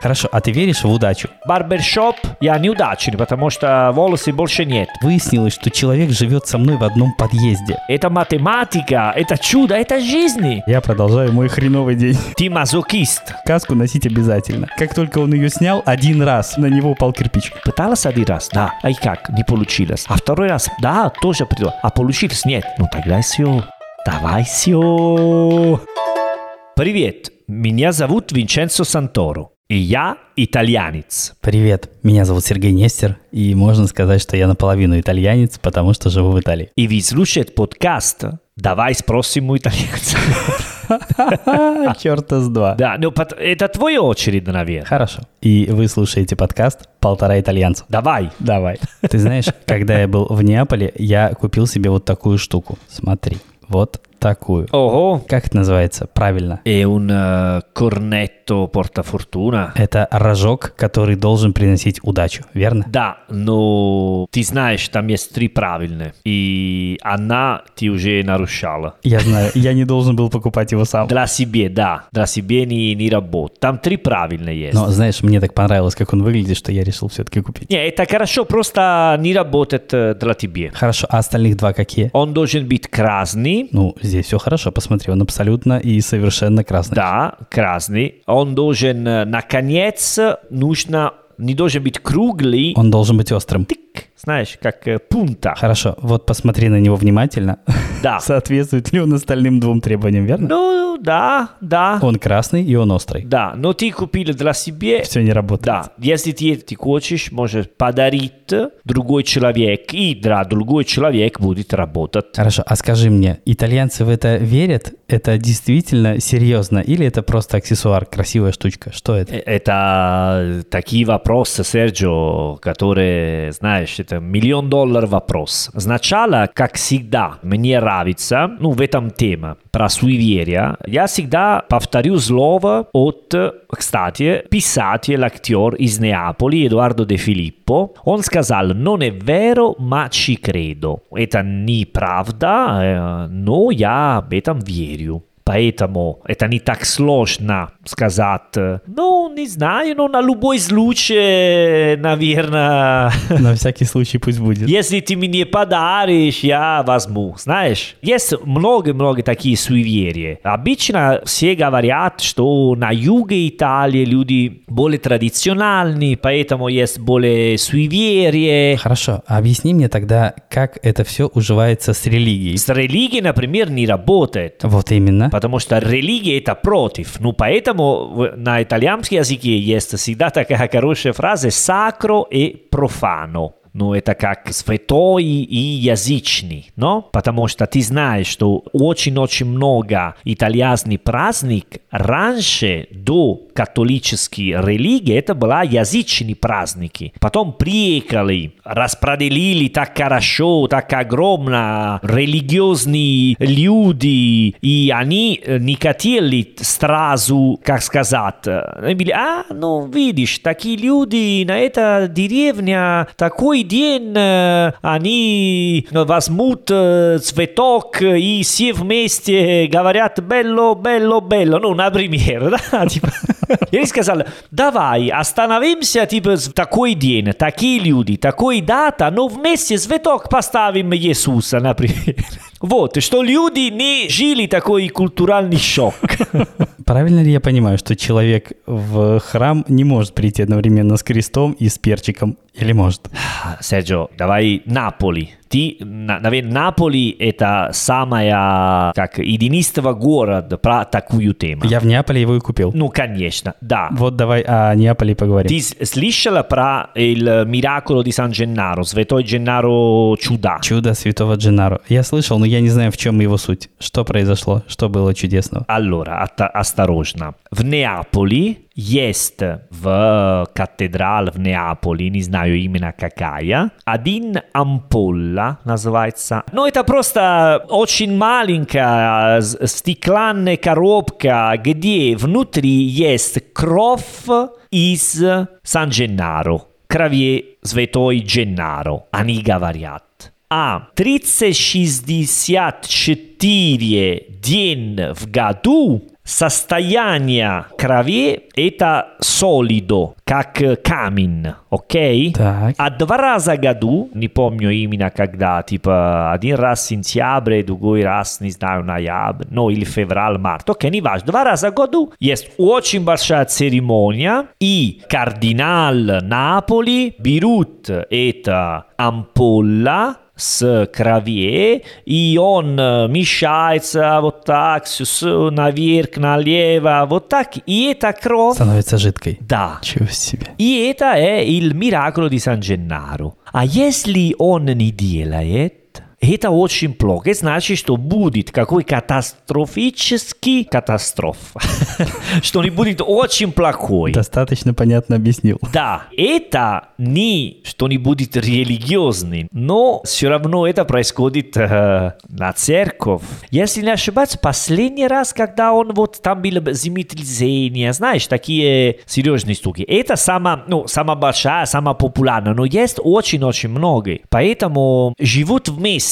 Хорошо, а ты веришь в удачу? Барбершоп я неудачный, потому что волосы больше нет. Выяснилось, что человек живет со мной в одном подъезде. Это математика, это чудо, это жизнь. Я продолжаю мой хреновый день. Ты мазокист. Каску носить обязательно. Как только он ее снял, один раз на него упал кирпич. Пыталась один раз, да. А и как? Не получилось. А второй раз, да, тоже приду. А получилось? Нет. Ну тогда все. Давай все. Привет, меня зовут Винченцо Санторо. И я итальянец. Привет, меня зовут Сергей Нестер, и можно сказать, что я наполовину итальянец, потому что живу в Италии. И вы слушаете подкаст «Давай спросим у итальянца». Черта с два. Да, ну это твоя очередь, наверное. Хорошо. И вы слушаете подкаст «Полтора итальянца». Давай. Давай. Ты знаешь, когда я был в Неаполе, я купил себе вот такую штуку. Смотри, вот такую. Ого. Как это называется правильно? Un eh, cornetto portafortuna. Это рожок, который должен приносить удачу, верно? Да, но ты знаешь, там есть три правильные. И она ты уже нарушала. Я знаю, я не должен был покупать его сам. Для себя, да. Для себя не, не работает. Там три правильные есть. Но, знаешь, мне так понравилось, как он выглядит, что я решил все-таки купить. Не, это хорошо, просто не работает э, для тебя. Хорошо, а остальных два какие? Он должен быть красный. Ну, здесь все хорошо, посмотри, он абсолютно и совершенно красный. Да, красный. Он должен, э, наконец, нужно, не должен быть круглый. Он должен быть острым. Тик, знаешь, как э, пунта. Хорошо, вот посмотри на него внимательно. Да. Соответствует ли он остальным двум требованиям, верно? Ну, да, да. Он красный и он острый. Да, но ты купил для себя. Все не работает. Да, если ты, ты хочешь, можешь подарить другой человек, и для другой человек будет работать. Хорошо, а скажи мне, итальянцы в это верят? Это действительно серьезно? Или это просто аксессуар, красивая штучка? Что это? Э, Это такие вопросы, Серджио, которые, знаешь, это миллион долларов вопрос. Сначала, как всегда, мне нравится, ну, в этом тема, про суеверия, я всегда повторю слово от, кстати, писатель, актер из Неаполи, Эдуардо Де Филиппо. Он сказал, non è vero, ma ci credo. Это неправда, э, но я об этом верю. Sírio Поэтому это не так сложно сказать. Ну, не знаю, но на любой случай, наверное, На всякий случай пусть будет. если ты мне подаришь, я возьму. Знаешь, есть много-много таких суеверий. Обычно все говорят, что на юге Италии люди более традициональные, поэтому есть более суеверия. Хорошо, объясни мне тогда, как это все уживается с религией. С религией, например, не работает. Вот именно. Потому что религия это против. Ну, поэтому на итальянском языке есть всегда такая хорошая фраза «sacro и profano». Ну, это как святой и язычный, но? Потому что ты знаешь, что очень-очень много итальянских праздник раньше, до католической религии, это была язычные праздники. Потом приехали, распределили так хорошо, так огромно религиозные люди, и они э, не хотели сразу, как сказать, э, они были, а, ну, видишь, такие люди на этой деревне, такой день э, они возьмут э, цветок и все вместе говорят «белло, белло, белло», ну, например, да, типа. И они сказали, давай, остановимся, типа, в такой день, такие люди, такой дата, но вместе цветок поставим Иисуса, например. Вот, что люди не жили такой культуральный шок. Правильно ли я понимаю, что человек в храм не может прийти одновременно с крестом и с перчиком? Или может? Серджо, давай Наполи. Ты, на- наверное, Наполи это самая, как, единственный город про такую тему. Я в Неаполе его и купил. Ну, конечно, да. Вот давай о Неаполе поговорим. Ты слышала про il miracolo di San Gennaro, Святой Геннаро чуда? Чудо святого Дженаро. Я слышал, но я не знаю, в чем его суть. Что произошло? Что было чудесного? Allora, осторожно. В Неаполе есть в катедрал в Неаполе, не знаю именно какая, один ампула называется. Но это просто очень маленькая с- стеклянная коробка, где внутри есть кровь из Сан Геннаро, крови Святой Геннаро, они говорят. А 364 день в году Состояние крови – это солидо, как э, камень, окей? Так. А два раза в году, не помню именно когда, типа один раз сентябрь, другой раз, не знаю, ноябрь, ну или февраль, март, окей, не важно. Два раза в году есть очень большая церемония, и кардинал Наполи берут это ампула с крови, и он э, мешается вот так, с- с- наверх, налево, вот так, и это кровь. Становится жидкой. Да. Чего себе. И это è il miracolo di San Gennaro. А если он не делает, это очень плохо. Это значит, что будет какой катастрофический катастроф. Что не будет очень плохой. Достаточно понятно объяснил. Да, это не что не будет религиозным, но все равно это происходит э, на церковь. Если не ошибаюсь, последний раз, когда он вот там был землетрясение, знаешь, такие серьезные штуки. Это самая, ну, самая большая, самая популярная, но есть очень-очень много. Поэтому живут вместе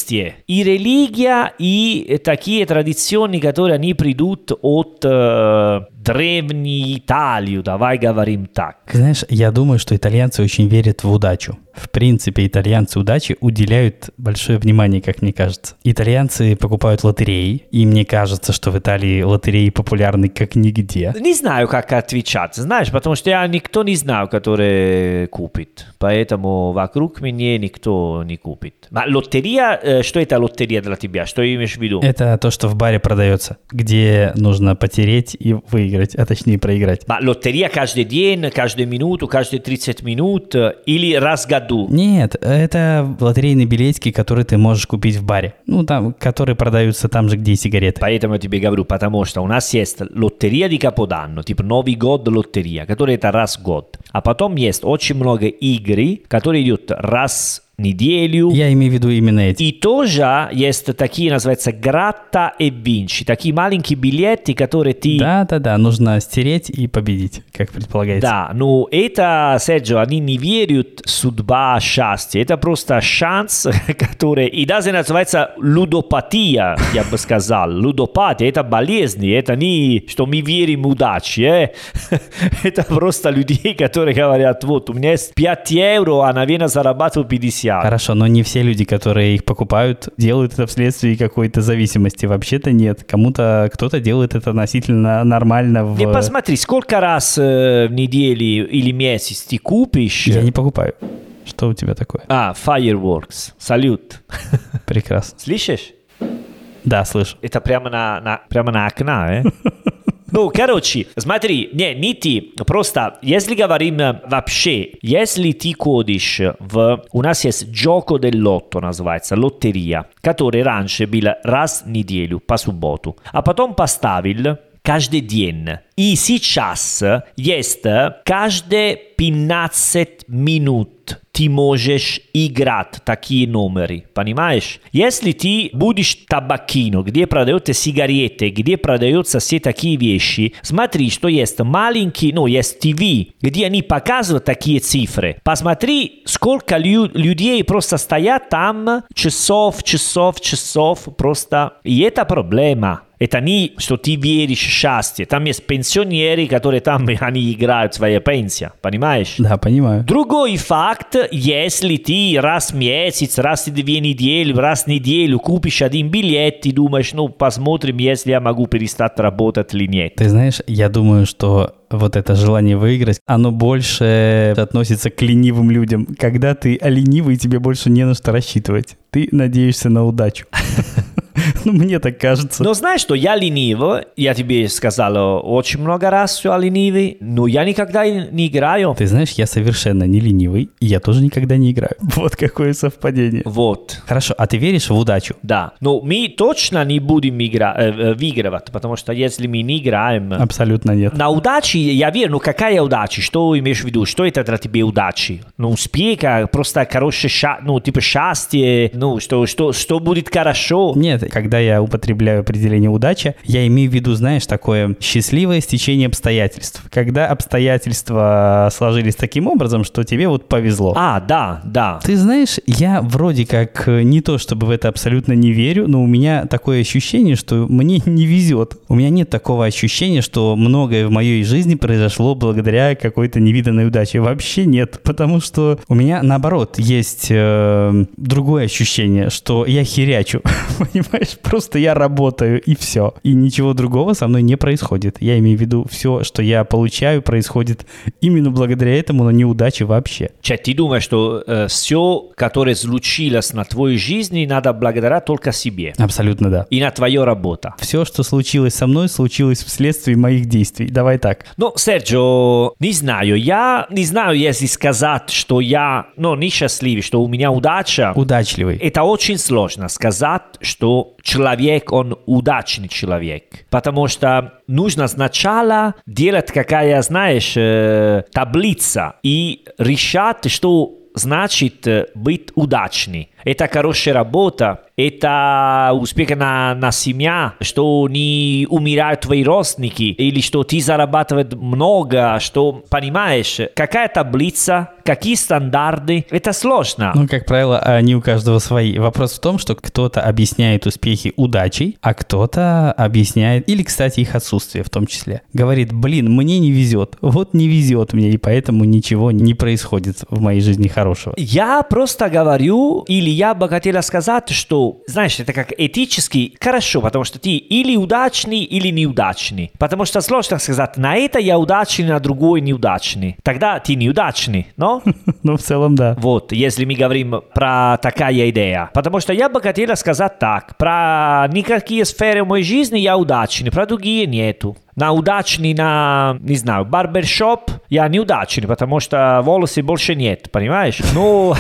и религия, и такие традиции, которые они придут от древней Италии, давай говорим так. Знаешь, я думаю, что итальянцы очень верят в удачу. В принципе, итальянцы удачи уделяют большое внимание, как мне кажется. Итальянцы покупают лотереи, и мне кажется, что в Италии лотереи популярны как нигде. Не знаю, как отвечать, знаешь, потому что я никто не знаю, который купит. Поэтому вокруг меня никто не купит. А лотерея, э, что это лотерея для тебя? Что имеешь в виду? Это то, что в баре продается, где нужно потереть и выиграть, а точнее проиграть. А лотерея каждый день, каждую минуту, каждые 30 минут э, или раз в году? Нет, это лотерейные билетики, которые ты можешь купить в баре. Ну, там, которые продаются там же, где и сигареты. Поэтому я тебе говорю, потому что у нас есть лотерея di Capodanno, типа Новый год лотерея, которая это раз в год. А потом есть очень много игр, которые идут раз неделю. Я имею в виду именно эти. И тоже есть такие, называются гратта и винчи, такие маленькие билеты, которые ты... Да-да-да, нужно стереть и победить, как предполагается. Да, ну это, Серджио, они не верят в судьба счастья. Это просто шанс, который... И даже называется лудопатия, я бы сказал. Лудопатия – это болезнь, это не, что мы верим в удачу. э. Это просто людей, которые говорят, вот, у меня есть 5 евро, а, наверное, зарабатываю 50. Хорошо, но не все люди, которые их покупают, делают это вследствие какой-то зависимости. Вообще-то нет. Кому-то кто-то делает это относительно нормально в... Не посмотри, сколько раз э, в неделю или месяц ты купишь... Я не покупаю. Что у тебя такое? А, fireworks. Салют. Прекрасно. Слышишь? Да, слышу. Это прямо на, на, прямо на окна, э? Ну, короче, смотри, не, не ты, просто, если говорим э, вообще, если ты ходишь в... У нас есть Gioco dell'Otto, называется, лотерея, который раньше был раз в неделю, по субботу, а потом поставил каждый день. И сейчас есть каждые 15 минут ты можешь играть такие номеры, понимаешь? Если ты будешь табакино, где продаются сигареты, где продаются все такие вещи, смотри, что есть маленький, ну, есть ТВ, где они показывают такие цифры. Посмотри, сколько лю- людей просто стоят там часов, часов, часов, просто. И это проблема. Это не, что ты веришь в счастье. Там есть пенсионеры, которые там, они играют свои пенсии, понимаешь? Да, понимаю. Другой факт, если ты раз в месяц, раз в две недели, раз в неделю купишь один билет, ты думаешь, ну, посмотрим, если я могу перестать работать или нет. Ты знаешь, я думаю, что вот это желание выиграть, оно больше относится к ленивым людям. Когда ты ленивый, тебе больше не на что рассчитывать. Ты надеешься на удачу. Ну, мне так кажется. Но знаешь, что я ленивый, я тебе сказал очень много раз, что я ленивый, но я никогда не играю. Ты знаешь, я совершенно не ленивый, и я тоже никогда не играю. Вот какое совпадение. Вот. Хорошо, а ты веришь в удачу? Да, но мы точно не будем игра, э, э, выигрывать, потому что если мы не играем... Абсолютно нет. На удаче я верю, но какая удача? Что имеешь в виду? Что это для тебя удачи? Ну, успех, а просто хорошее, ша... ну, типа счастье, ну, что, что, что будет хорошо? Нет, когда когда я употребляю определение удача, я имею в виду, знаешь, такое счастливое стечение обстоятельств. Когда обстоятельства сложились таким образом, что тебе вот повезло. А, да, да. Ты знаешь, я вроде как э, не то чтобы в это абсолютно не верю, но у меня такое ощущение, что мне не везет. У меня нет такого ощущения, что многое в моей жизни произошло благодаря какой-то невиданной удаче. Вообще нет, потому что у меня наоборот есть э, другое ощущение, что я херячу, понимаешь? Просто я работаю и все. И ничего другого со мной не происходит. Я имею в виду, все, что я получаю, происходит именно благодаря этому, но неудачи вообще. Cioè, ti думаешь, что э, все, которое случилось на твоей жизни, надо благодаря только себе Абсолютно да. и на твою работу. Все, что случилось со мной, случилось вследствие моих действий. Давай так. Ну, Серджо, не знаю, я не знаю, если сказать, что я, ну, несчастливый, что у меня удача. Удачливый. Это очень сложно сказать, что человек, он удачный человек. Потому что нужно сначала делать какая, знаешь, э, таблица и решать, что значит э, быть удачный. Это хорошая работа, это успех на, на семья, что не умирают твои родственники, или что ты зарабатываешь много, что, понимаешь, какая таблица, какие стандарты, это сложно. Ну, как правило, они у каждого свои. Вопрос в том, что кто-то объясняет успехи удачей, а кто-то объясняет, или, кстати, их отсутствие в том числе. Говорит, блин, мне не везет, вот не везет мне, и поэтому ничего не происходит в моей жизни хорошего. Я просто говорю, или я бы хотела сказать, что, знаешь, это как этически хорошо, потому что ты или удачный, или неудачный. Потому что сложно сказать, на это я удачный, на другое неудачный. Тогда ты неудачный, но? Ну, в целом, да. Вот, если мы говорим про такая идея. Потому что я бы хотела сказать так, про никакие сферы моей жизни я удачный, про другие нету. На удачный, на, не знаю, барбершоп я неудачный, потому что волосы больше нет, понимаешь? Ну,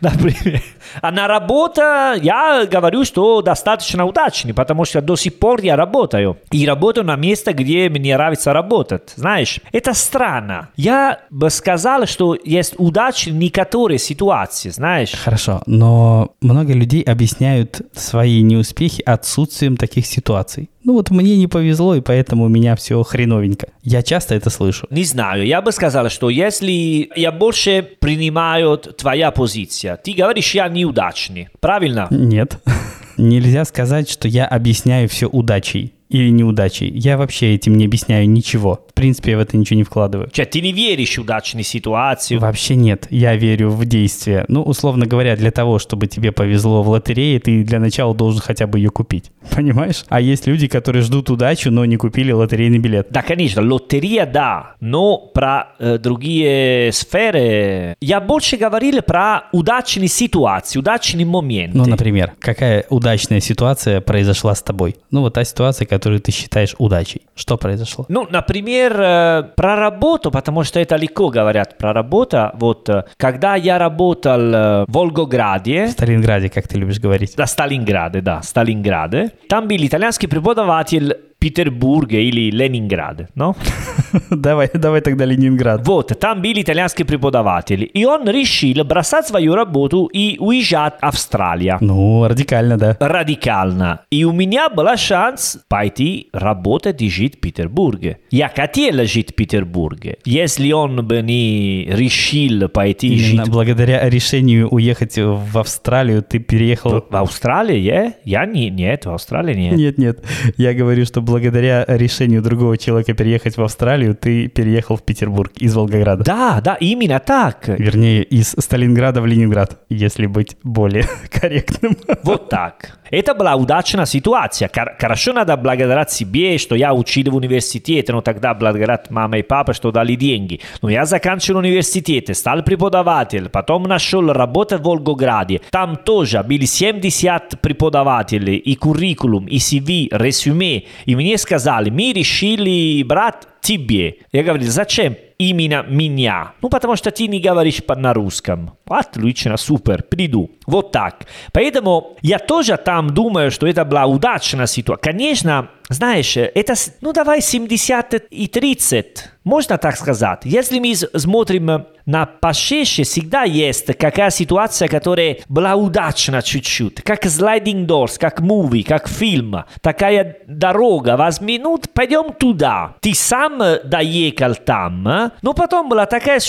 например. А на работу я говорю, что достаточно удачный, потому что до сих пор я работаю. И работаю на месте, где мне нравится работать. Знаешь, это странно. Я бы сказал, что есть удачи в некоторые ситуации, знаешь. Хорошо, но много людей объясняют свои неуспехи отсутствием таких ситуаций. Ну вот мне не повезло, и поэтому у меня все хреновенько. Я часто это слышу. Не знаю, я бы сказал, что если я больше принимаю твоя позиция, ты говоришь, я неудачный, правильно? Нет. Нельзя сказать, что я объясняю все удачей или неудачей. Я вообще этим не объясняю ничего. В принципе, я в это ничего не вкладываю. Cioè, ты не веришь в удачные ситуации. Вообще нет, я верю в действие. Ну, условно говоря, для того, чтобы тебе повезло в лотерее, ты для начала должен хотя бы ее купить. Понимаешь? А есть люди, которые ждут удачу, но не купили лотерейный билет. Да, конечно, лотерея, да, но про э, другие сферы я больше говорил про удачные ситуации, удачные моменты. Ну, например, какая удачная ситуация произошла с тобой? Ну, вот та ситуация, которую ты считаешь удачей. Что произошло? Ну, например, э, про работу, потому что это легко говорят про работу. Вот, э, когда я работал э, в Волгограде, В Сталинграде, как ты любишь говорить. да, Сталинграде, да, Сталинграде, там был итальянский преподаватель Петербурга или Ленинград, no? давай, давай тогда Ленинград. Вот, там был итальянский преподаватель, и он решил бросать свою работу и уезжать в Австралию. Ну, радикально, да. радикально. И у меня был шанс пойти работать и жить в Петербурге. Я хотел жить в Петербурге. Если он бы не решил пойти Именно жить благодаря решению уехать в Австралию ты переехал... в Австралии, э? я не, нет, в Австралии нет. Нет, нет. Я говорю, что благодаря решению другого человека переехать в Австралию, ты переехал в Петербург из Волгограда. Да, да, именно так. Вернее, из Сталинграда в Ленинград, если быть более корректным. Вот так. Это была удачная ситуация. Хор- Хорошо надо благодарить себе, что я учил в университете, но тогда благодарить мама и папа, что дали деньги. Но я заканчивал университет, стал преподаватель, потом нашел работу в Волгограде. Там тоже были 70 преподавателей, и куррикулум, и CV, резюме. И мне сказали, мы решили брать тебе. Я говорю, зачем? Именно меня. Ну, потому что ты не говоришь на русском. Отлично, супер, приду. Вот так. Поэтому я тоже там думаю, что это была удачная ситуация. Конечно, знаешь, это, ну давай 70 и 30, можно так сказать. Если мы смотрим на пошише, всегда есть какая ситуация, которая была удачна чуть-чуть. Как sliding doors, как муви, как фильм. Такая дорога, возьми, ну пойдем туда. Ты сам доехал там, но потом была такая,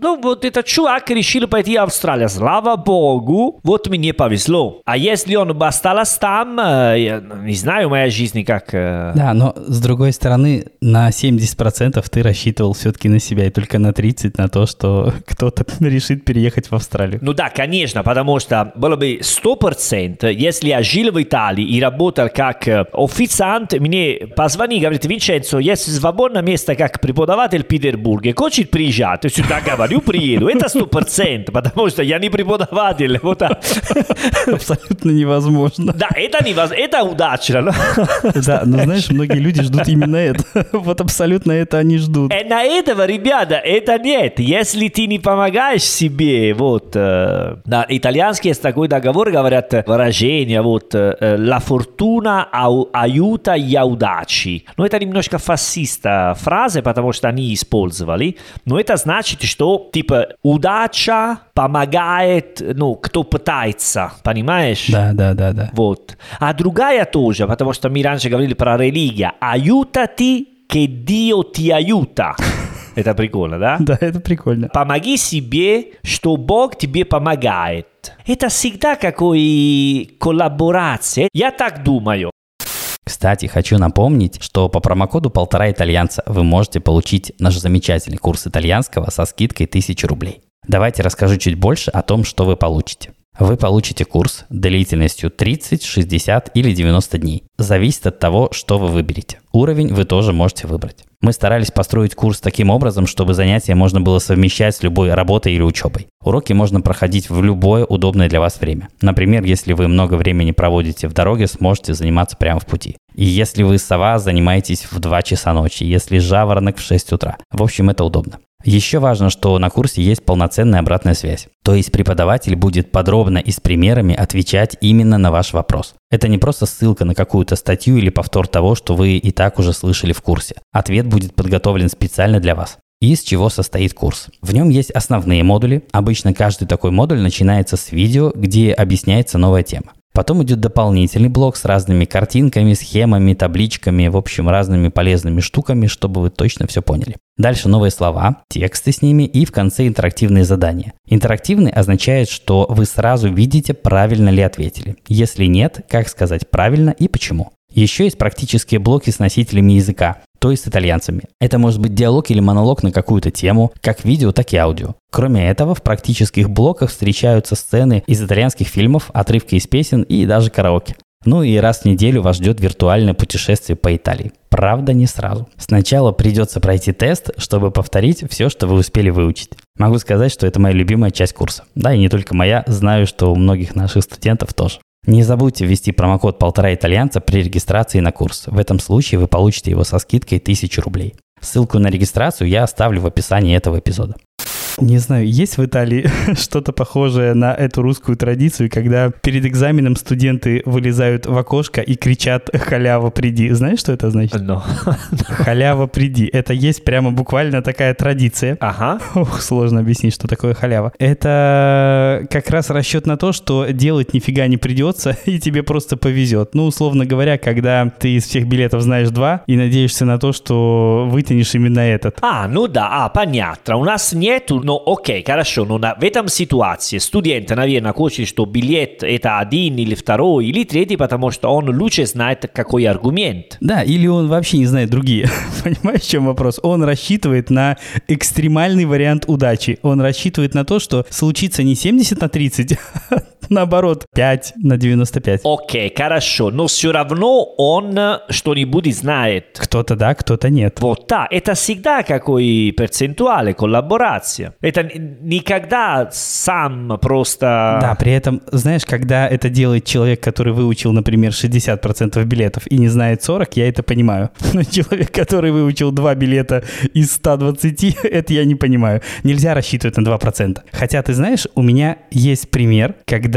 ну вот этот чувак решил пойти в Австралию. Слава богу, вот мне повезло. А если он бы остался там, я не знаю, моя жизнь как да, но с другой стороны, на 70% ты рассчитывал все-таки на себя, и только на 30% на то, что кто-то решит переехать в Австралию. Ну да, конечно, потому что было бы 100%, если я жил в Италии и работал как официант, мне позвони, говорит, Винченцо, есть свободное место как преподаватель в Петербурге, хочет приезжать? Я сюда говорю, приеду. Это 100%, потому что я не преподаватель. Вот Абсолютно невозможно. Да, это невозможно, это удачно. Да, но знаешь, многие люди ждут именно это. Вот абсолютно это они ждут. И на этого, ребята, это нет. Если ты не помогаешь себе, вот, э, на итальянский есть такой договор, говорят, выражение, вот, э, la fortuna aiuta gli audaci. Но это немножко фасиста фраза, потому что они использовали. Но это значит, что, типа, удача помогает, ну, кто пытается, понимаешь? Да, да, да, да. Вот. А другая тоже, потому что мы раньше говорили про религия. Aiutati che Dio ti aiuta. Это прикольно, да? Да, это прикольно. Помоги себе, что Бог тебе помогает. Это всегда какой коллаборация. Я так думаю. Кстати, хочу напомнить, что по промокоду полтора итальянца вы можете получить наш замечательный курс итальянского со скидкой 1000 рублей. Давайте расскажу чуть больше о том, что вы получите. Вы получите курс длительностью 30, 60 или 90 дней. Зависит от того, что вы выберете. Уровень вы тоже можете выбрать. Мы старались построить курс таким образом, чтобы занятия можно было совмещать с любой работой или учебой. Уроки можно проходить в любое удобное для вас время. Например, если вы много времени проводите в дороге, сможете заниматься прямо в пути. И если вы сова, занимаетесь в 2 часа ночи, если жаворонок в 6 утра. В общем, это удобно. Еще важно, что на курсе есть полноценная обратная связь. То есть преподаватель будет подробно и с примерами отвечать именно на ваш вопрос. Это не просто ссылка на какую-то статью или повтор того, что вы и так уже слышали в курсе. Ответ будет подготовлен специально для вас. Из чего состоит курс? В нем есть основные модули. Обычно каждый такой модуль начинается с видео, где объясняется новая тема. Потом идет дополнительный блок с разными картинками, схемами, табличками, в общем, разными полезными штуками, чтобы вы точно все поняли. Дальше новые слова, тексты с ними и в конце интерактивные задания. Интерактивный означает, что вы сразу видите, правильно ли ответили. Если нет, как сказать правильно и почему. Еще есть практические блоки с носителями языка, то есть с итальянцами. Это может быть диалог или монолог на какую-то тему, как видео, так и аудио. Кроме этого, в практических блоках встречаются сцены из итальянских фильмов, отрывки из песен и даже караоке. Ну и раз в неделю вас ждет виртуальное путешествие по Италии. Правда, не сразу. Сначала придется пройти тест, чтобы повторить все, что вы успели выучить. Могу сказать, что это моя любимая часть курса. Да, и не только моя, знаю, что у многих наших студентов тоже. Не забудьте ввести промокод полтора итальянца при регистрации на курс. В этом случае вы получите его со скидкой 1000 рублей. Ссылку на регистрацию я оставлю в описании этого эпизода. Не знаю, есть в Италии что-то похожее на эту русскую традицию, когда перед экзаменом студенты вылезают в окошко и кричат «Халява, приди». Знаешь, что это значит? No. «Халява, приди». Это есть прямо буквально такая традиция. Ага. Ох, сложно объяснить, что такое халява. Это как раз расчет на то, что делать нифига не придется, и тебе просто повезет. Ну, условно говоря, когда ты из всех билетов знаешь два и надеешься на то, что вытянешь именно этот. А, ну да, а, понятно. У нас нету но на, в этом ситуации студент, наверное, хочет, что билет это один или второй или третий, потому что он лучше знает, какой аргумент. Да, или он вообще не знает другие. Понимаешь, в чем вопрос? Он рассчитывает на экстремальный вариант удачи. Он рассчитывает на то, что случится не 70 на 30, наоборот, 5 на 95. Окей, хорошо, но все равно он что-нибудь знает. Кто-то да, кто-то нет. Вот, да, это всегда какой перцентуале, коллаборация. Это никогда сам просто... Да, при этом, знаешь, когда это делает человек, который выучил, например, 60% билетов и не знает 40, я это понимаю. Но человек, который выучил 2 билета из 120, это я не понимаю. Нельзя рассчитывать на 2%. Хотя, ты знаешь, у меня есть пример, когда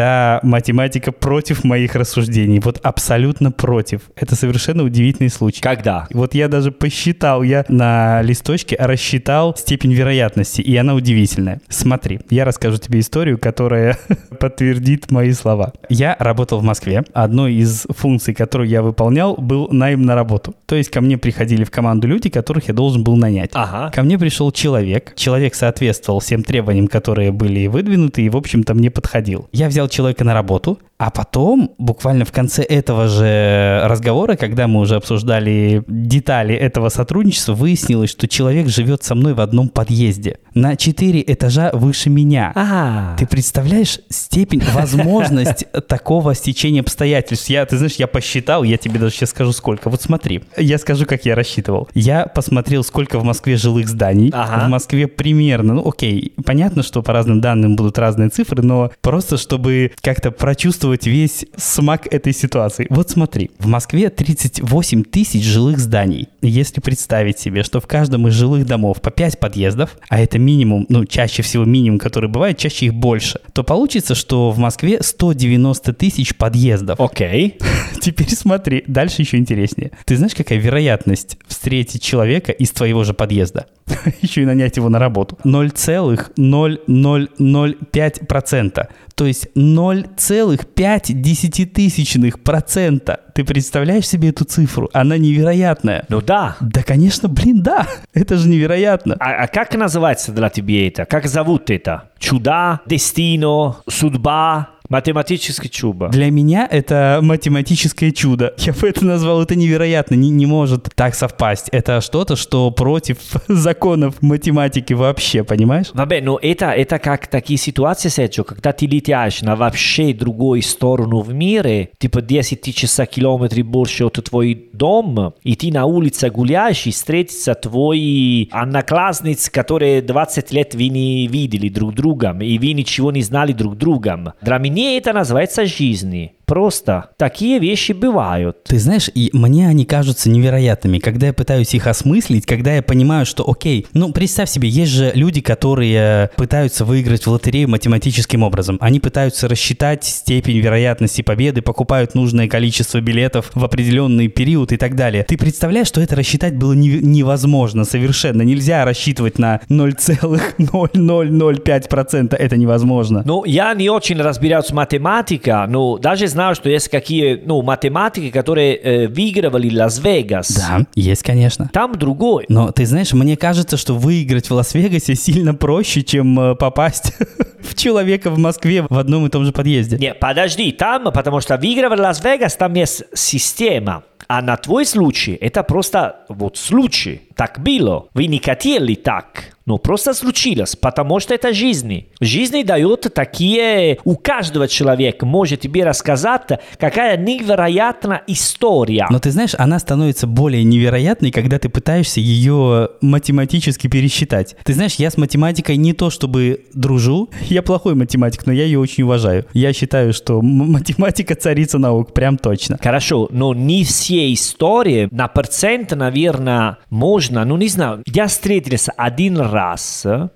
математика против моих рассуждений. Вот абсолютно против. Это совершенно удивительный случай. Когда? Вот я даже посчитал, я на листочке рассчитал степень вероятности, и она удивительная. Смотри, я расскажу тебе историю, которая подтвердит мои слова. Я работал в Москве. Одной из функций, которую я выполнял, был найм на работу. То есть ко мне приходили в команду люди, которых я должен был нанять. Ага. Ко мне пришел человек. Человек соответствовал всем требованиям, которые были выдвинуты, и, в общем-то, мне подходил. Я взял человека на работу, а потом, буквально в конце этого же разговора, когда мы уже обсуждали детали этого сотрудничества, выяснилось, что человек живет со мной в одном подъезде. На 4 этажа выше меня. А, Ты представляешь степень, возможность такого стечения обстоятельств? Я, ты знаешь, я посчитал, я тебе даже сейчас скажу сколько. Вот смотри, я скажу, как я рассчитывал. Я посмотрел, сколько в Москве жилых зданий. В Москве примерно, ну окей, понятно, что по разным данным будут разные цифры, но просто чтобы как-то прочувствовать весь смак этой ситуации. Вот смотри, в Москве 38 тысяч жилых зданий. Если представить себе, что в каждом из жилых домов по 5 подъездов, а это минимум, ну чаще всего минимум, который бывает, чаще их больше, то получится, что в Москве 190 тысяч подъездов. окей. Теперь смотри, дальше еще интереснее. Ты знаешь, какая вероятность встретить человека из твоего же подъезда? Еще и нанять его на работу. 0,0005%. То есть 0,5 десятитысячных процента. Ты представляешь себе эту цифру? Она невероятная. Ну да. Да, конечно, блин, да. Это же невероятно. А, а как называется для тебя это? Как зовут это? Чуда, дестино, судьба, математический чуба. Для меня это математическое чудо. Я бы это назвал, это невероятно, не, не может так совпасть. Это что-то, что против законов математики вообще, понимаешь? Vabbè, ну это, это как такие ситуации, Серджо, когда ты летаешь на вообще другую сторону в мире, типа 10 тысяч километров больше от твой дом, и ты на улице гуляешь, и встретятся твои одноклассницы, которые 20 лет вы не видели друг друга, и вы ничего не знали друг другом. Для меня это называется жизнь. Просто такие вещи бывают. Ты знаешь, и мне они кажутся невероятными, когда я пытаюсь их осмыслить, когда я понимаю, что окей, ну представь себе, есть же люди, которые пытаются выиграть в лотерею математическим образом. Они пытаются рассчитать степень вероятности победы, покупают нужное количество билетов в определенный период и так далее. Ты представляешь, что это рассчитать было не- невозможно совершенно. Нельзя рассчитывать на 0,0005%. Это невозможно. Ну, я не очень разбираюсь в математике, но даже знаю, что есть какие, ну, математики, которые э, выигрывали Лас-Вегас. Да, есть, конечно. Там другой. Но ты знаешь, мне кажется, что выиграть в Лас-Вегасе сильно проще, чем э, попасть в человека в Москве в одном и том же подъезде. Не, подожди, там, потому что выигрывали Лас-Вегас, там есть система. А на твой случай это просто вот случай. Так было. Вы не хотели так. Но просто случилось, потому что это жизнь. Жизнь дает такие... У каждого человека может тебе рассказать, какая невероятная история. Но ты знаешь, она становится более невероятной, когда ты пытаешься ее математически пересчитать. Ты знаешь, я с математикой не то чтобы дружу, я плохой математик, но я ее очень уважаю. Я считаю, что математика царица наук, прям точно. Хорошо, но не все истории на процент, наверное, можно, ну не знаю. Я встретился один раз,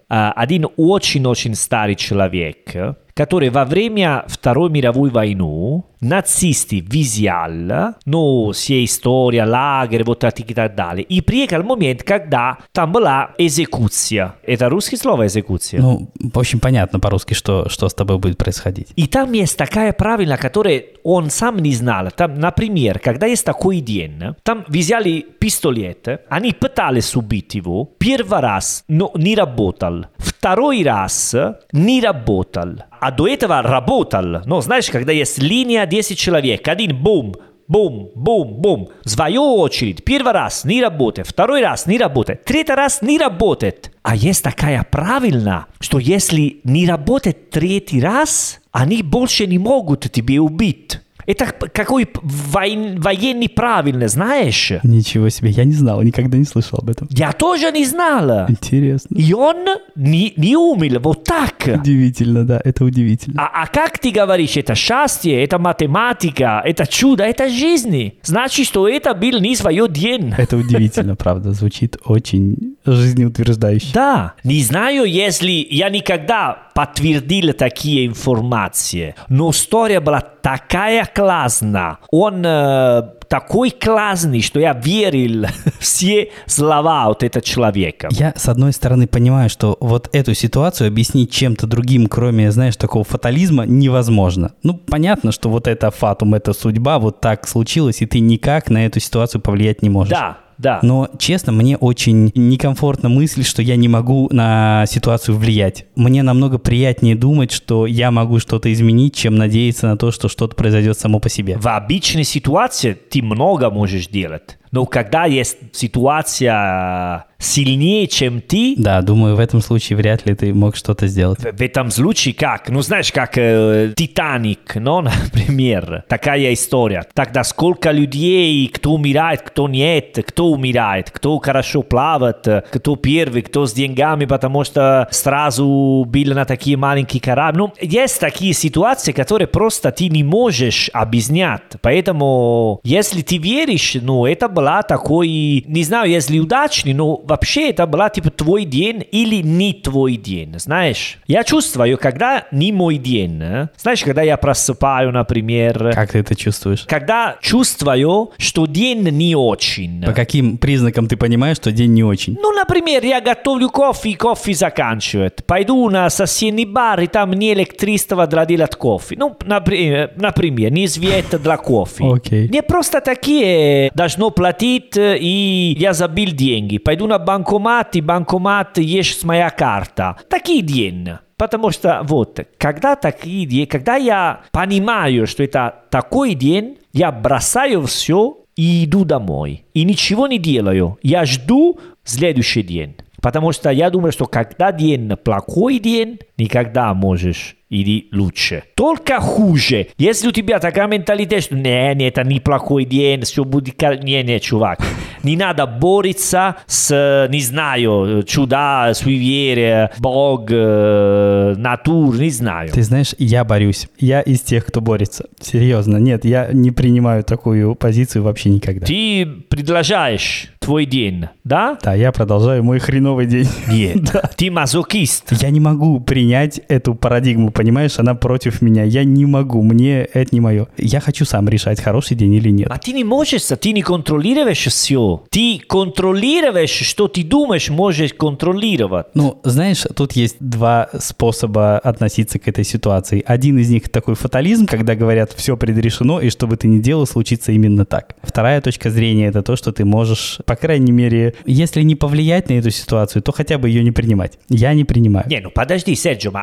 э, один очень-очень старый человек, который во время Второй мировой войны нацисты взяли, ну, все история, лагерь, вот так и так далее. И приехал момент, когда там была экзекуция. Это русское слово экзекуция? Ну, очень понятно по-русски, что, что с тобой будет происходить. И там есть такая правила, которую он сам не знал. Там, например, когда есть такой день, там взяли пистолет, они пытались убить его. Первый раз, но не работал. Второй раз не работал. А до этого работал. Ну, знаешь, когда есть линия 10 человек, один бум, бум, бум, бум. Свою очередь, первый раз не работает, второй раз не работает, третий раз не работает. А есть такая правильно, что если не работает третий раз, они больше не могут тебя убить. Это какой войн, военный правильно, знаешь? Ничего себе, я не знал, никогда не слышал об этом. Я тоже не знала. Интересно. И он не, не умер вот так. Удивительно, да, это удивительно. А, а как ты говоришь, это счастье, это математика, это чудо, это жизнь. Значит, что это был не свое день. Это удивительно, правда, звучит очень жизнеутверждающе. Да, не знаю, если я никогда подтвердил такие информации, но история была такая классная. Он э, такой классный, что я верил все слова от этого человека. Я, с одной стороны, понимаю, что вот эту ситуацию объяснить чем-то другим, кроме, знаешь, такого фатализма, невозможно. Ну, понятно, что вот это фатум, это судьба, вот так случилось, и ты никак на эту ситуацию повлиять не можешь. Да, да. Но, честно, мне очень некомфортна мысль, что я не могу на ситуацию влиять. Мне намного приятнее думать, что я могу что-то изменить, чем надеяться на то, что что-то произойдет само по себе. В обычной ситуации ты много можешь делать. Но когда есть ситуация сильнее, чем ты... Да, думаю, в этом случае вряд ли ты мог что-то сделать. В, в этом случае как? Ну, знаешь, как э, Титаник, ну, например. Такая история. Тогда сколько людей, кто умирает, кто нет, кто умирает, кто хорошо плавает, кто первый, кто с деньгами, потому что сразу был на такие маленькие корабли. Ну, есть такие ситуации, которые просто ты не можешь объяснять. Поэтому, если ты веришь, ну, это было была такой, не знаю, если удачный, но вообще это была типа твой день или не твой день, знаешь. Я чувствую, когда не мой день, э? знаешь, когда я просыпаю, например. Как ты это чувствуешь? Когда чувствую, что день не очень. По каким признакам ты понимаешь, что день не очень? Ну, например, я готовлю кофе, и кофе заканчивает. Пойду на соседний бар, и там не электричество для делать кофе. Ну, например, например не свет для кофе. Окей. Не просто такие должно платить платить, и я забил деньги. Пойду на банкомат, и банкомат есть моя карта. Такие день. Потому что вот, когда такие день, когда я понимаю, что это такой день, я бросаю все и иду домой. И ничего не делаю. Я жду следующий день. Потому что я думаю, что когда день плохой день, никогда можешь или лучше. Только хуже. Если у тебя такая менталитет, что не, не, это неплохой день, все будет... Не, не, чувак. Не надо бороться с, не знаю, чуда, суеверие, бог, э, натур, не знаю. Ты знаешь, я борюсь. Я из тех, кто борется. Серьезно. Нет, я не принимаю такую позицию вообще никогда. Ты предложаешь твой день, да? Да, я продолжаю мой хреновый день. Нет, да. ты мазокист. Я не могу принять эту парадигму, понимаешь? Она против меня. Я не могу, мне это не мое. Я хочу сам решать, хороший день или нет. А ты не можешь, ты не контролируешь все. Ты контролируешь, что ты думаешь, можешь контролировать. Ну, знаешь, тут есть два способа относиться к этой ситуации. Один из них такой фатализм, когда говорят, все предрешено, и что бы ты ни делал, случится именно так. Вторая точка зрения — это то, что ты можешь, по крайней мере, если не повлиять на эту ситуацию, то хотя бы ее не принимать. Я не принимаю. Не, ну подожди,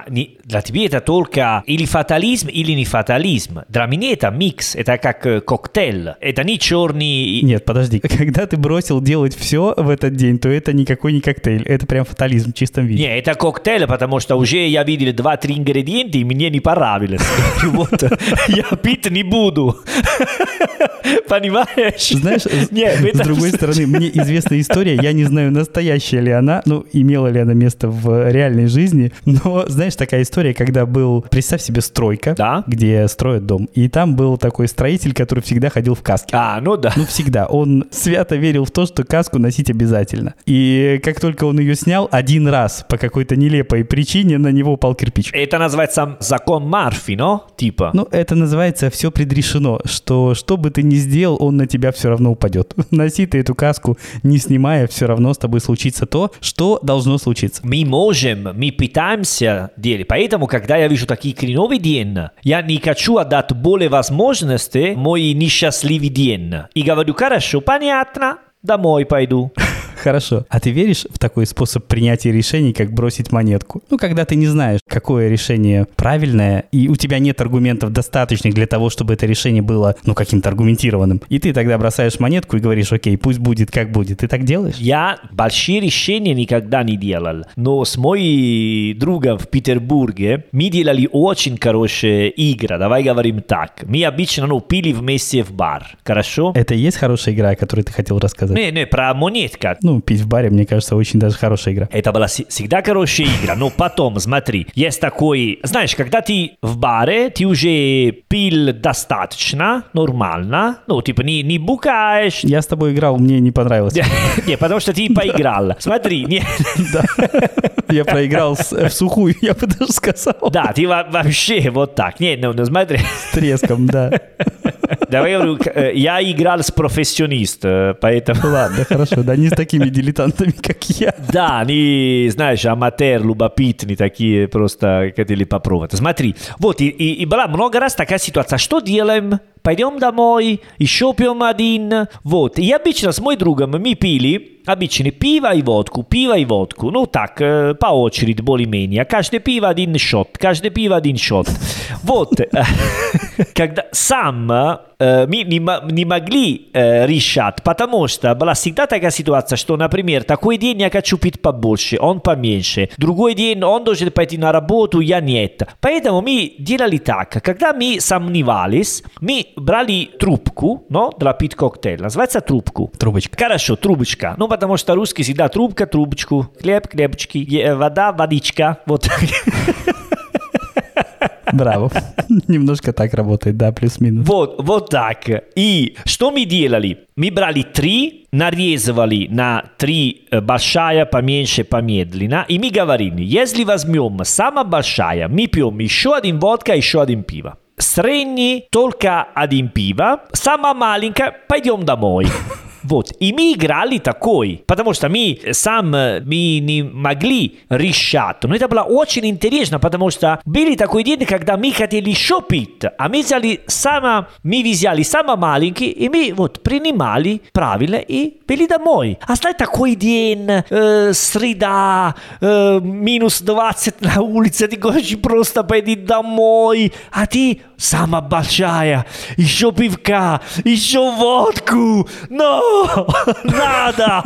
не, для тебя это только или фатализм, или не фатализм. Для меня это микс, это как э, коктейль. Это не черный... Нет, подожди. Когда ты бросил делать все в этот день, то это никакой не коктейль. Это прям фатализм в чистом виде. Не, это коктейль, потому что уже я видел два-три ингредиента, и мне не понравилось. Вот, я пить не буду. Понимаешь? Знаешь, с другой стороны, мне известна история, я не знаю, настоящая ли она, ну, имела ли она место в реальной жизни, но, знаешь, такая история, когда был, представь себе, стройка, да? где строят дом, и там был такой строитель, который всегда ходил в каске. А, ну да. Ну, всегда. Он свято верил в то, что каску носить обязательно. И как только он ее снял, один раз по какой-то нелепой причине на него упал кирпич. Это называется закон Марфи, но? Типа. Ну, это называется все предрешено, что что бы ты ни сделал, он на тебя все равно упадет. Носи ты эту каску, не снимая, все равно с тобой случится то, что должно случиться. Мы можем, мы пытаемся делать. Поэтому, когда я вижу такие хреновые день, я не хочу отдать более возможности мой несчастливый день. И говорю, хорошо, понятно, домой пойду. Хорошо. А ты веришь в такой способ принятия решений, как бросить монетку? Ну, когда ты не знаешь, какое решение правильное, и у тебя нет аргументов достаточных для того, чтобы это решение было, ну, каким-то аргументированным. И ты тогда бросаешь монетку и говоришь, окей, пусть будет как будет. Ты так делаешь? Я большие решения никогда не делал, но с моим другом в Петербурге мы делали очень хорошие игры, давай говорим так. Мы обычно ну, пили вместе в бар, хорошо? Это и есть хорошая игра, о которой ты хотел рассказать? Не, не, про монетка. Ну, пить в баре, мне кажется, очень даже хорошая игра. Это была всегда хорошая игра, но потом, смотри, есть такой... Знаешь, когда ты в баре, ты уже пил достаточно, нормально, ну, типа не, не букаешь, Я с тобой играл, мне не понравилось. не, потому что ты поиграл. Смотри, не, Я проиграл в сухую, я бы даже сказал. да, ты во- вообще вот так. Не, ну, ну смотри, С треском, да. давай я э, играл с профессионистом, поэтому... Ладно, хорошо, да, не с такими дилетантами, как я. Да, они, знаешь, аматер, любопытные такие, просто хотели попробовать. Смотри, вот, и, и, и была много раз такая ситуация. Что делаем? Пойдем домой, еще пьем один. Вот, и обычно с моим другом мы пили обычно пиво и водку, пиво и водку. Ну так, э, по очереди, более-менее. Каждое пиво один шот, каждое пиво один шот. Вот, когда сам э, мы не, не могли э, решать, потому что была всегда такая ситуация, что, например, такой день я хочу пить побольше, он поменьше, другой день он должен пойти на работу, я нет. Поэтому мы делали так, когда мы сомневались, мы брали трубку, но, для пить коктейль, называется трубку. Трубочка. Хорошо, трубочка. Ну, потому что русский всегда трубка, трубочку, хлеб, хлебочки, вода, водичка. Вот так. Браво. Немножко так работает, да, плюс-минус. Вот, вот так. И что мы делали? Мы брали три, нарезывали на три большая, поменьше, помедленно, и мы говорили, если возьмем самая большая, мы пьем еще один водка, еще один пиво. Средний только один пиво, самая маленькая, пойдем домой. Вот, и мы играли такой, потому что мы сам э, мы не могли решать. Но это было очень интересно, потому что были такой день, когда мы хотели еще пить, а мы взяли сама, мы взяли самый маленький, и мы вот принимали правильно и пили домой. А знаете, такой день, э, среда, э, минус 20 на улице, ты хочешь просто пойти домой, а ты самая большая, еще пивка, еще водку, но надо.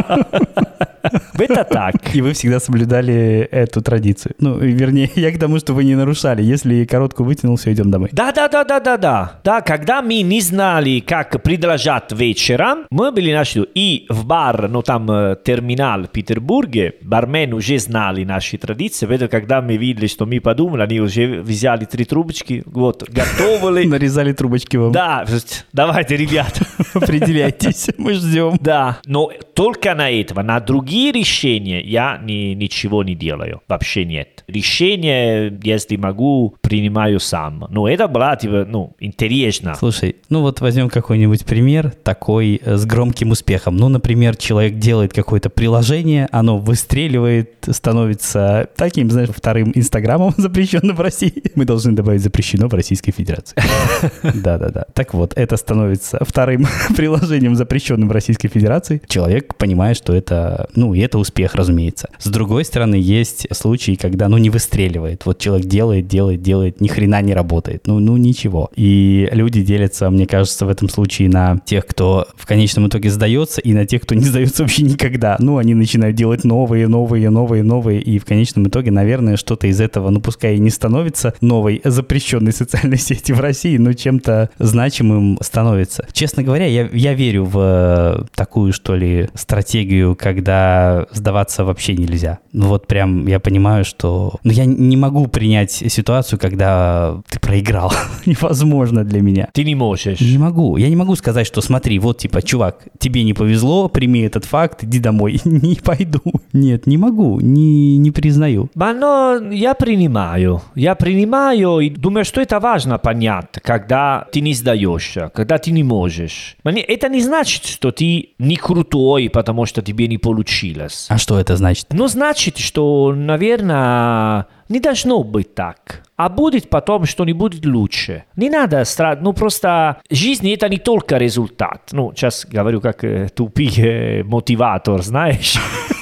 Это так. И вы всегда соблюдали эту традицию. Ну, вернее, я к тому, что вы не нарушали. Если короткую вытянул, все, идем домой. Да, да, да, да, да, да. Да, когда мы не знали, как предложить вечером, мы были наши и в бар, ну там э, терминал в Петербурге, бармен уже знали наши традиции, поэтому когда мы видели, что мы подумали, они уже взяли три трубочки, вот, готовили. Нарезали трубочки вам. Да, давайте, ребята. Определяйтесь, мы ждем. Да, но только на этого, на другие решения я ни- ничего не делаю, вообще нет. Решение, если могу, принимаю сам. Но это было, типа, ну, интересно. Слушай, ну вот возьмем какой-нибудь пример такой э, с громким успехом. Ну, например, человек делает какое-то приложение, оно выстреливает, становится таким, знаешь, вторым инстаграмом, запрещенным в России. Мы должны добавить запрещено в Российской Федерации. Да-да-да. Так вот, это становится вторым приложением, запрещенным в Российской Федерации. Человек понимает, что это, ну, и это успех, разумеется. С другой стороны, есть случаи, когда, ну, не выстреливает. Вот человек делает, делает, делает, ни хрена не работает. Ну, ну, ничего. И люди делятся, мне кажется, в этом случае на тех, кто в конечном итоге сдается, и на тех, кто не сдается вообще никогда. Ну, они начинают делать новые, новые, новые, новые, и в конечном итоге, наверное, что-то из этого, ну, пускай и не становится новой запрещенной социальной сети в России, но чем-то значимым становится. Честно говоря, я, я верю в э, такую, что ли, стратегию, когда сдаваться вообще нельзя. Ну, вот прям я понимаю, что... Ну, я не могу принять ситуацию, когда ты проиграл. Невозможно для меня. Ты не можешь. Не могу. Я не могу сказать, что смотри, вот типа, чувак, тебе не повезло, прими этот факт, иди домой. Не пойду. Нет, не могу, не, не признаю. No, я принимаю. Я принимаю и думаю, что это важно понять, когда ты не сдаешься, когда ты не можешь. Но это не значит, что ты не крутой, потому что тебе не получилось. А что это значит? Ну, значит, что, наверное, не должно быть так. А будет потом что-нибудь лучше. Не надо страдать. Ну, просто жизнь это не только результат. Ну, сейчас говорю как э, тупый э, мотиватор, знаешь.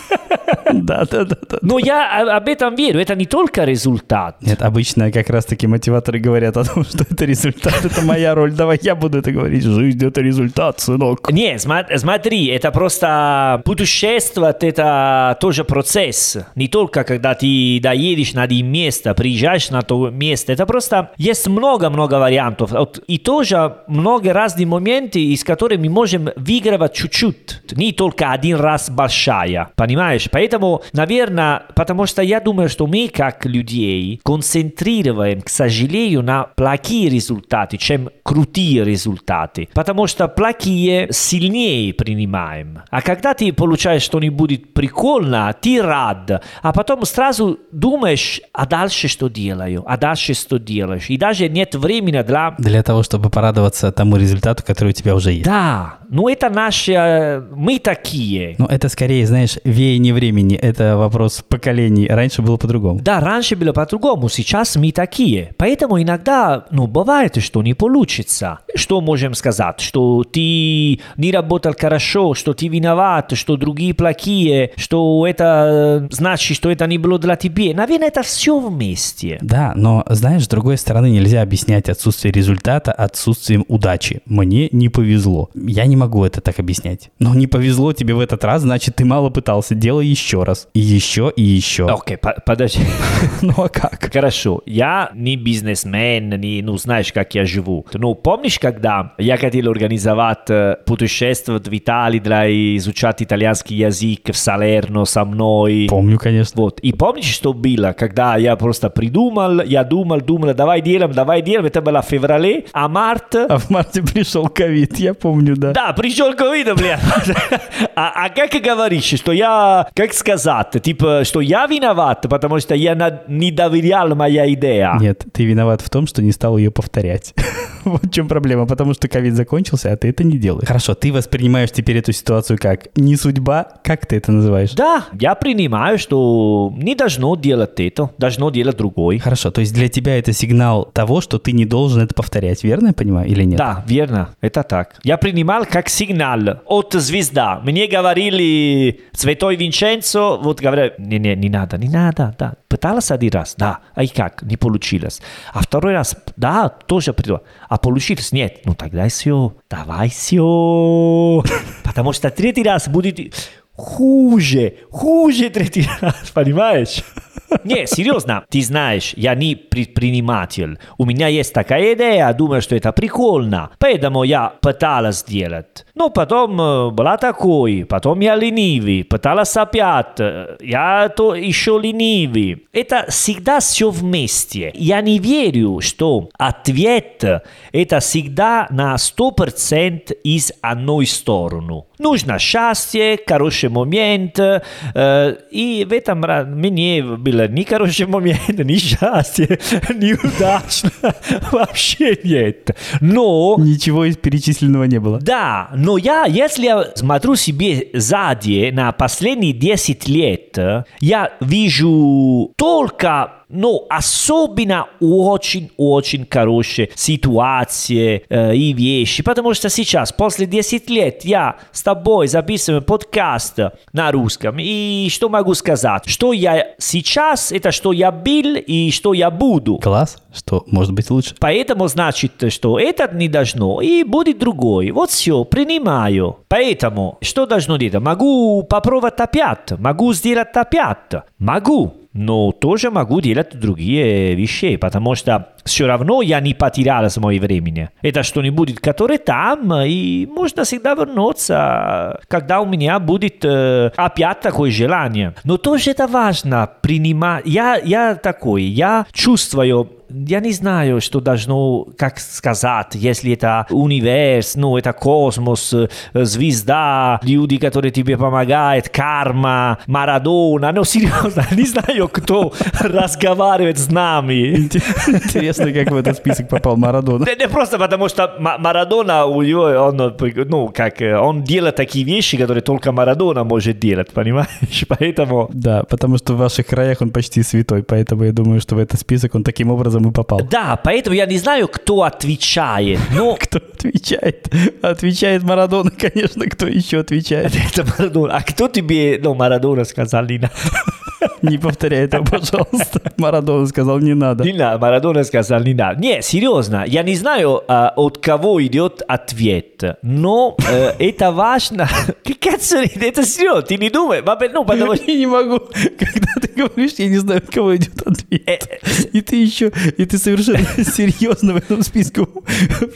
Да, да, да. Но я об этом верю. Это не только результат. Нет, обычно как раз-таки мотиваторы говорят о том, что это результат, это моя роль, давай я буду это говорить. Жизнь — это результат, сынок. Не, смотри, это просто путешествовать, это тоже процесс. Не только когда ты доедешь на один место, приезжаешь на то место. Это просто есть много-много вариантов. И тоже много разных моментов, из которых мы можем выигрывать чуть-чуть. Не только один раз большая. Понимаешь? Поэтому, наверное, потому что я думаю, что мы, как людей, концентрируем, к сожалению, на плохие результаты, чем крутые результаты. Потому что плохие сильнее принимаем. А когда ты получаешь что-нибудь прикольно, ты рад. А потом сразу думаешь, а дальше что делаю? А дальше что делаешь? И даже нет времени для... Для того, чтобы порадоваться тому результату, который у тебя уже есть. Да, ну это наши... э, Мы такие. Ну, это скорее, знаешь, веяние времени. Это вопрос поколений. Раньше было по-другому. Да, раньше было по-другому, сейчас мы такие. Поэтому иногда, ну, бывает, что не получится. Что можем сказать? Что ты не работал хорошо, что ты виноват, что другие плохие, что это э, значит, что это не было для тебя. Наверное, это все вместе. Да, но, знаешь, с другой стороны, нельзя объяснять отсутствие результата отсутствием удачи. Мне не повезло. Я не могу это так объяснять. Но не повезло тебе в этот раз, значит, ты мало пытался. Делай еще раз. И еще, и еще. Окей, по- подожди. Ну а как? Хорошо, я не бизнесмен, не, ну, знаешь, как я живу. Ну, помнишь, когда я хотел организовать э, путешествие в Италии для изучать итальянский язык в Салерно со мной? Помню, конечно. Вот. И помнишь, что было, когда я просто придумал, я думал, думал, давай делаем, давай делаем, это было в феврале, а март... А в марте пришел ковид, я помню, да. Да, пришел ковид, блин. А, а как говоришь, что я, как сказать, типа, что я виноват, потому что я не доверял моя идея? Нет, ты виноват в том, что не стал ее повторять. Вот в чем проблема, потому что ковид закончился, а ты это не делаешь. Хорошо, ты воспринимаешь теперь эту ситуацию как не судьба, как ты это называешь? Да, я принимаю, что не должно делать это, должно делать другой. Хорошо, то есть для тебя это сигнал того, что ты не должен это повторять, верно я понимаю или нет? Да, верно, это так. Я принимал как сигнал от звезда. Мне говорили, Святой Винченцо, вот говорят, не, не, не надо, не надо, да. Пыталась один раз, да, а и как, не получилось. А второй раз, да, тоже придумал. А получилось, нет, ну тогда все, давай все. Потому что третий раз будет хуже, хуже третий раз, понимаешь? Не, серьезно, ты знаешь, я не предприниматель. У меня есть такая идея, думаю, что это прикольно. Поэтому я пыталась сделать. Но потом э, была такой, потом я ленивый, пыталась опять, э, я то еще ленивый. Это всегда все вместе. Я не верю, что ответ это всегда на 100% из одной стороны. Нужно счастье, хороший момент, э, и в этом мне было ни хороший момент, ни счастье, ни удачно, вообще нет. Но Ничего из перечисленного не было. да, но я, если я смотрю себе сзади на последние 10 лет, я вижу только, ну, особенно очень-очень хорошие ситуации э, и вещи, потому что сейчас, после 10 лет, я с тобой записываю подкаст на русском, и что могу сказать? Что я сейчас, это что я был и что я буду. Класс, что может быть лучше. Поэтому значит, что этот не должно, и будет другой. Вот все, принимаю. Поэтому, что должно делать? Могу попробовать опять, могу сделать опять, могу. Но тоже могу делать другие вещи, потому что все равно я не потерял мое времени. Это что-нибудь, которое там, и можно всегда вернуться, когда у меня будет э, опять такое желание. Но тоже это важно, принимать. Я, я такой, я чувствую я не знаю, что должно, как сказать, если это универс, ну, это космос, э, звезда, люди, которые тебе помогают, карма, Марадона, ну, серьезно, не знаю, кто разговаривает с нами. Интересно как в этот список попал Марадона. Не просто потому, что Ма- Марадона, у него, он, ну, как, э, он делает такие вещи, которые только Марадона может делать, понимаешь? Поэтому... Да, потому что в ваших краях он почти святой, поэтому я думаю, что в этот список он таким образом и попал. Да, поэтому я не знаю, кто отвечает, но... Кто отвечает? Отвечает Марадона, конечно, кто еще отвечает? Это Марадона. А кто тебе, ну, Марадона сказал, надо? Не повторяй это, пожалуйста. Марадона сказал, не надо. Не надо, Марадона сказал, не надо. Не, серьезно, я не знаю, а, от кого идет ответ, но э, это важно. Как это серьезно, ты не думаешь? Ну, потому что... Я не могу, когда ты говоришь, я не знаю, от кого идет Э, ответ. И ты еще, и ты совершенно серьезно в этом списке,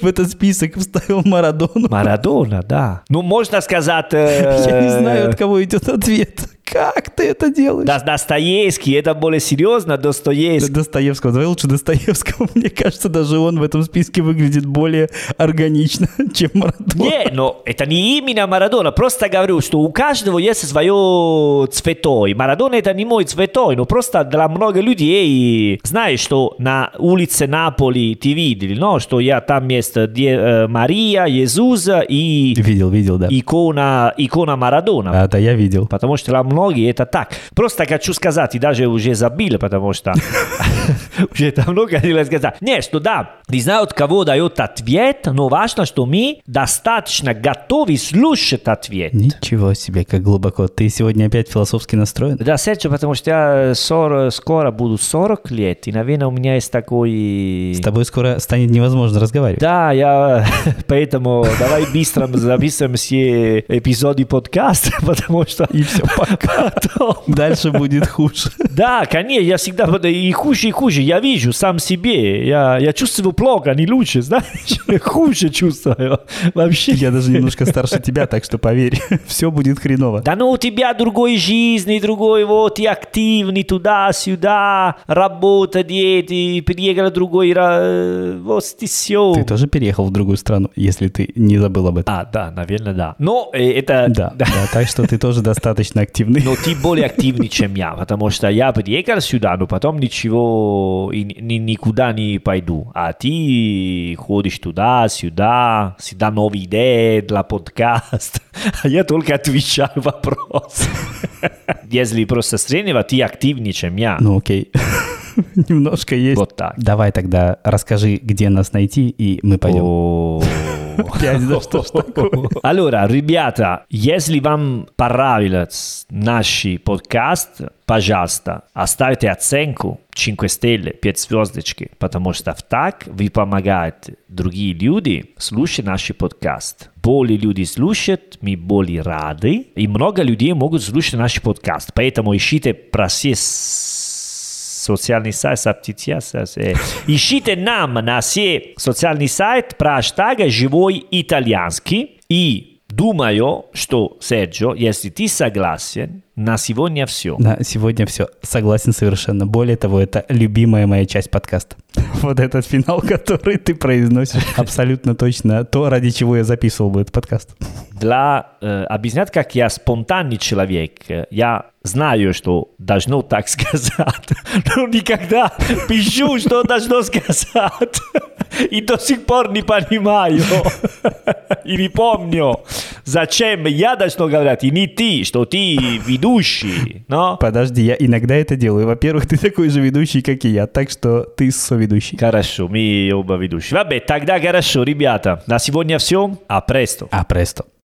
в этот список вставил Марадону. Марадона, да. Ну, можно сказать... э, Я не знаю, от кого идет ответ. Как ты это делаешь? Да, Достоевский, это более серьезно, Достоевский. Достоевского. Давай лучше Достоевского. Мне кажется, даже он в этом списке выглядит более органично, чем Марадона. Не, но это не именно Марадона. Просто говорю, что у каждого есть свое цветой. Марадона это не мой цветой, но просто для много людей. Знаешь, что на улице Наполи ты видели, но что я там есть Де- э, Мария, Иисус и Видел, видел, да. икона, икона Марадона. А, да, я видел. Потому что для многих это так. Просто хочу сказать, и даже уже забил, потому что уже давно хотел сказать. Не, что да, не знаю, от кого дает ответ, но важно, что мы достаточно готовы слушать ответ. Ничего себе, как глубоко. Ты сегодня опять философски настроен? Да, Серджо, потому что я 40 скоро буду 40 лет, и, наверное, у меня есть такой... С тобой скоро станет невозможно разговаривать. Да, я поэтому давай быстро записываем все эпизоды подкаста, потому что И все, пока. потом Дальше будет хуже. Да, конечно, я всегда и хуже, и хуже. Я вижу сам себе. Я, я чувствую плохо, не лучше, знаешь? Хуже чувствую. Вообще. Я даже немножко старше тебя, так что поверь, все будет хреново. Да ну у тебя другой жизни, другой вот, ты активный туда-сюда, работа, дети, приехал другой, ра- вот и все. Ты тоже переехал в другую страну, если ты не забыл об этом. А, да, наверное, да. Но э, это... Да, да, так что ты тоже достаточно активный. Но ты более активный, чем я, потому что я приехал сюда, но потом ничего, и ни- никуда не пойду. А ты ходишь туда, сюда, всегда новые идеи для подкаста. А я только отвечаю вопрос. Если просто сравнивать, ты активнее, чем я. Ну окей, немножко есть. Вот так. Давай тогда расскажи, где нас найти, и мы пойдем. О. Опять, да что ж такое? Allora, ребята, если вам понравился наш подкаст, пожалуйста, оставьте оценку 5 стелли, 5 звездочки, потому что так вы помогаете другие люди слушать наш подкаст. Более люди слушают, мы более рады, и много людей могут слушать наш подкаст. Поэтому ищите про социальный сайт, соцсети, э, ищите нам на все социальный сайт про хэштага «Живой итальянский». И думаю, что, Серджо, если ты согласен, на сегодня все. На сегодня все. Согласен совершенно. Более того, это любимая моя часть подкаста. Вот этот финал, который ты произносишь, абсолютно точно то, ради чего я записывал бы этот подкаст. Для э, объяснять, как я спонтанный человек, я знаю, что должно так сказать, но никогда пишу, что должно сказать. И до сих пор не понимаю. И не помню, зачем я должно говорить, и не ты, что ты ведущий. Но... Подожди, я иногда это делаю. Во-первых, ты такой же ведущий, как и я, так что ты соведущий. Хорошо, мы оба ведущие. Vabbè, тогда хорошо, ребята. На сегодня все. А престо. А престо.